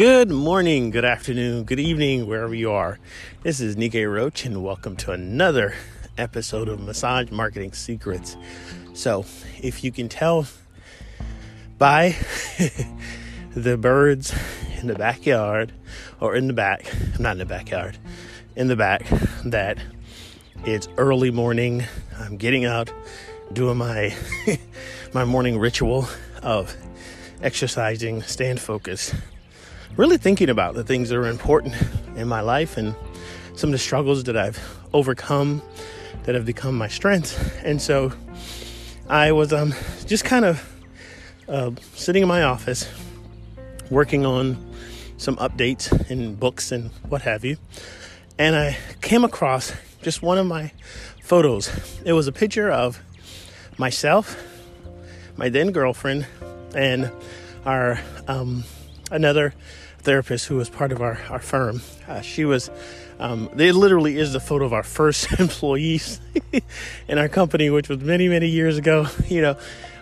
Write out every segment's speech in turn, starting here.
Good morning, good afternoon, good evening, wherever you are. This is Nikkei Roach, and welcome to another episode of Massage Marketing Secrets. So, if you can tell by the birds in the backyard, or in the back, not in the backyard, in the back, that it's early morning. I'm getting out, doing my my morning ritual of exercising, stand focused really thinking about the things that are important in my life and some of the struggles that I've overcome that have become my strengths. And so I was um, just kind of uh, sitting in my office working on some updates in books and what have you. And I came across just one of my photos. It was a picture of myself, my then girlfriend, and our um, another therapist who was part of our, our firm. Uh, she was, um, it literally is the photo of our first employees in our company, which was many, many years ago. You know,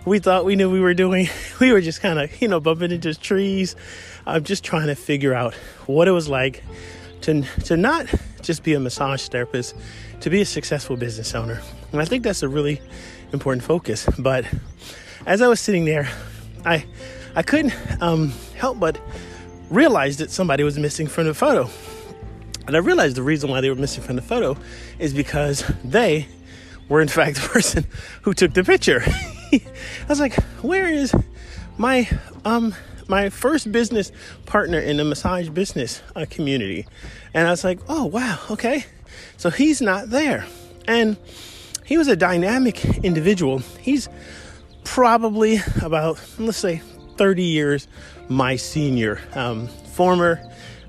we thought we knew we were doing, we were just kind of, you know, bumping into trees. I'm just trying to figure out what it was like to, to not just be a massage therapist, to be a successful business owner. And I think that's a really important focus. But as I was sitting there, I, I couldn't um, help but realize that somebody was missing from the photo. And I realized the reason why they were missing from the photo is because they were, in fact, the person who took the picture. I was like, where is my um my first business partner in the massage business uh, community? And I was like, oh wow, okay, so he's not there, and he was a dynamic individual. He's probably about let's say 30 years my senior. Um, former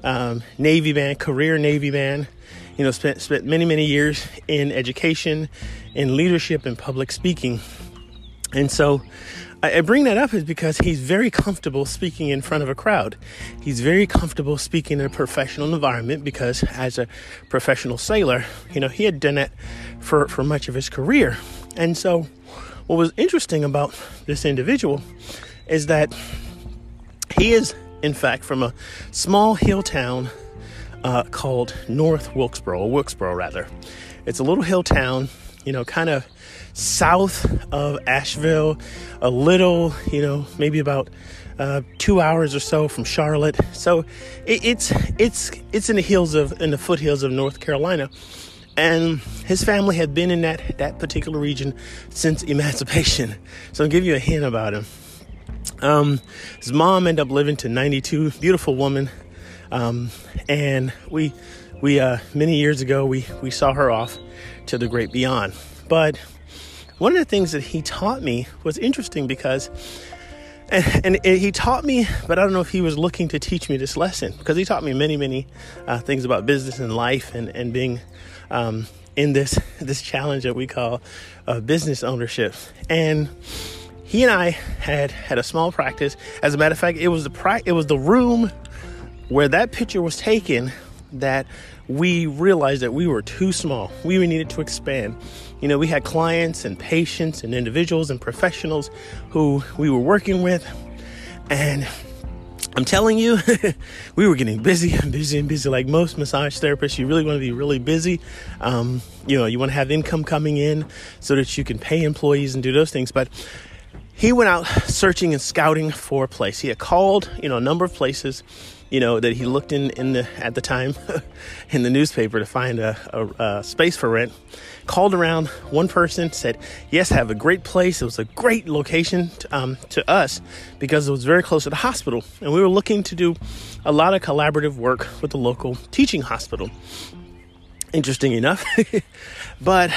um, Navy man, career Navy man. You know, spent spent many many years in education, in leadership, and public speaking. And so, I, I bring that up is because he's very comfortable speaking in front of a crowd. He's very comfortable speaking in a professional environment because, as a professional sailor, you know, he had done it for for much of his career. And so, what was interesting about this individual is that he is, in fact, from a small hill town uh, called North Wilkesboro, or Wilkesboro rather. It's a little hill town, you know, kind of south of Asheville, a little, you know, maybe about uh, two hours or so from Charlotte. So it, it's it's it's in the hills of in the foothills of North Carolina, and his family had been in that that particular region since emancipation. So I'll give you a hint about him. Um, his mom ended up living to 92, beautiful woman. Um, and we, we, uh, many years ago, we, we saw her off to the great beyond. But one of the things that he taught me was interesting because, and, and he taught me, but I don't know if he was looking to teach me this lesson because he taught me many, many uh, things about business and life and, and being um, in this, this challenge that we call uh, business ownership. And he and I had had a small practice. As a matter of fact, it was the it was the room where that picture was taken that we realized that we were too small. We needed to expand. You know, we had clients and patients and individuals and professionals who we were working with, and I'm telling you, we were getting busy and busy and busy. Like most massage therapists, you really want to be really busy. Um, you know, you want to have income coming in so that you can pay employees and do those things. But he went out searching and scouting for a place. He had called, you know, a number of places, you know, that he looked in in the at the time in the newspaper to find a, a, a space for rent. Called around. One person said, "Yes, I have a great place. It was a great location to, um, to us because it was very close to the hospital, and we were looking to do a lot of collaborative work with the local teaching hospital." Interesting enough, but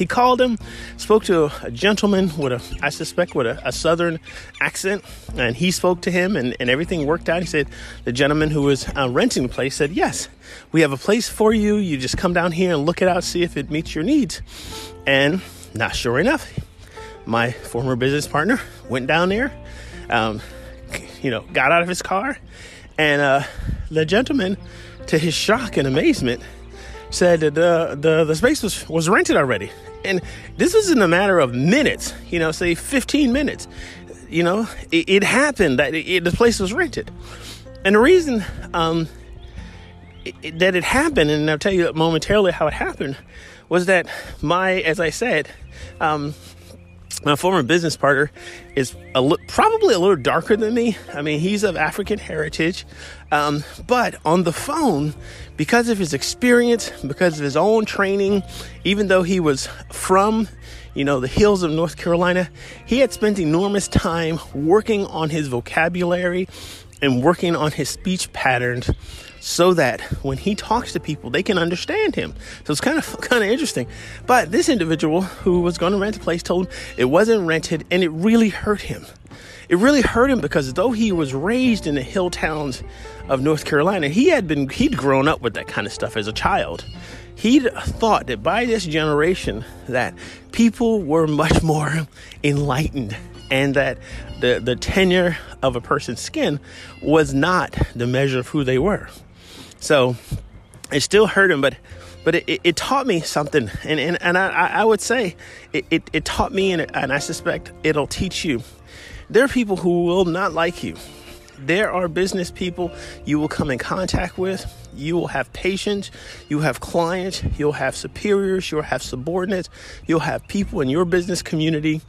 he called him, spoke to a, gentleman with a, I suspect, with a, a, southern accent, and he spoke to him, and, and everything worked out. He said the gentleman who was uh, renting the place said, "Yes, we have a place for you. You just come down here and look it out, see if it meets your needs." And not sure enough, my former business partner went down there, um, you know, got out of his car, and uh, the gentleman, to his shock and amazement, said that the, the, the space was, was rented already. And this was in a matter of minutes, you know, say 15 minutes. You know, it, it happened that it, it, the place was rented. And the reason um, that it happened, and I'll tell you momentarily how it happened, was that my, as I said, um, my former business partner is a li- probably a little darker than me. I mean, he's of African heritage. Um, but on the phone, because of his experience, because of his own training, even though he was from, you know, the hills of North Carolina, he had spent enormous time working on his vocabulary and working on his speech patterns so that when he talks to people, they can understand him. So it's kind of kind of interesting. But this individual who was going to rent a place told it wasn't rented, and it really hurt him. It really hurt him because though he was raised in the hill towns of North Carolina, he had been he'd grown up with that kind of stuff as a child. He'd thought that by this generation that people were much more enlightened and that the, the tenure of a person's skin was not the measure of who they were. So it still hurt him, but but it, it, taught me something, and and, and I, I would say it, it, it taught me, and, and I suspect it'll teach you. There are people who will not like you. There are business people you will come in contact with. You will have patients, you have clients, you'll have superiors, you'll have subordinates, you'll have people in your business community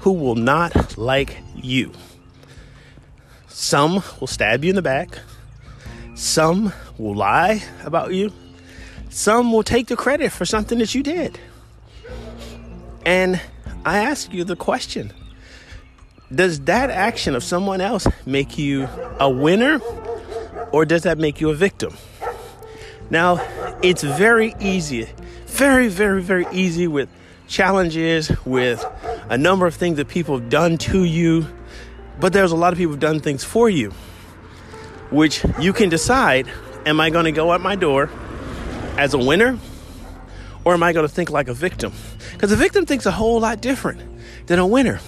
who will not like you. Some will stab you in the back, some will lie about you. Some will take the credit for something that you did. And I ask you the question Does that action of someone else make you a winner or does that make you a victim? Now, it's very easy, very, very, very easy with challenges, with a number of things that people have done to you, but there's a lot of people who've done things for you which you can decide am I going to go at my door as a winner or am I going to think like a victim? Because a victim thinks a whole lot different than a winner.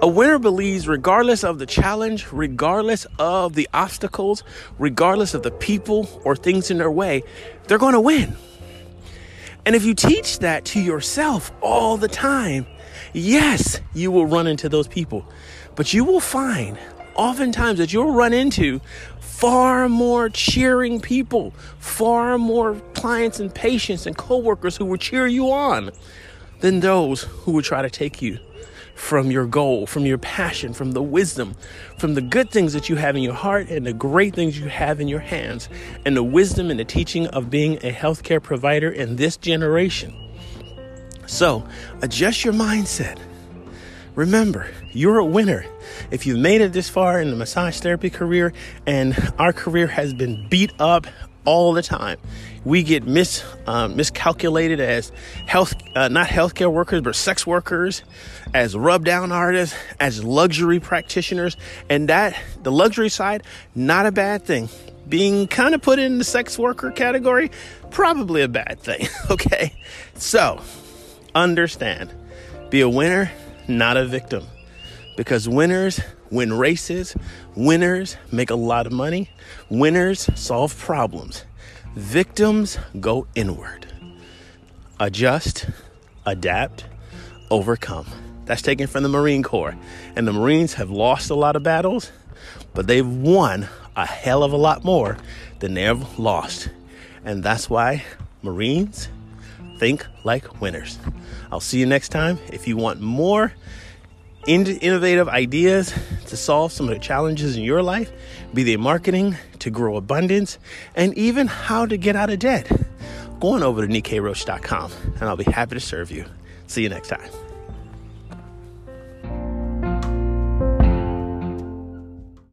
A winner believes, regardless of the challenge, regardless of the obstacles, regardless of the people or things in their way, they're going to win. And if you teach that to yourself all the time, yes, you will run into those people. But you will find oftentimes that you'll run into far more cheering people, far more clients and patients and coworkers who will cheer you on than those who will try to take you from your goal, from your passion, from the wisdom, from the good things that you have in your heart and the great things you have in your hands, and the wisdom and the teaching of being a healthcare provider in this generation. So, adjust your mindset. Remember, you're a winner. If you've made it this far in the massage therapy career, and our career has been beat up all the time, we get mis um, miscalculated as health, uh, not healthcare workers, but sex workers, as rub down artists, as luxury practitioners, and that the luxury side, not a bad thing. Being kind of put in the sex worker category, probably a bad thing. okay, so understand, be a winner not a victim. Because winners win races, winners make a lot of money, winners solve problems. Victims go inward. Adjust, adapt, overcome. That's taken from the Marine Corps. And the Marines have lost a lot of battles, but they've won a hell of a lot more than they've lost. And that's why Marines think like winners. I'll see you next time. If you want more innovative ideas to solve some of the challenges in your life, be they marketing, to grow abundance, and even how to get out of debt, go on over to NikkeiRoach.com and I'll be happy to serve you. See you next time.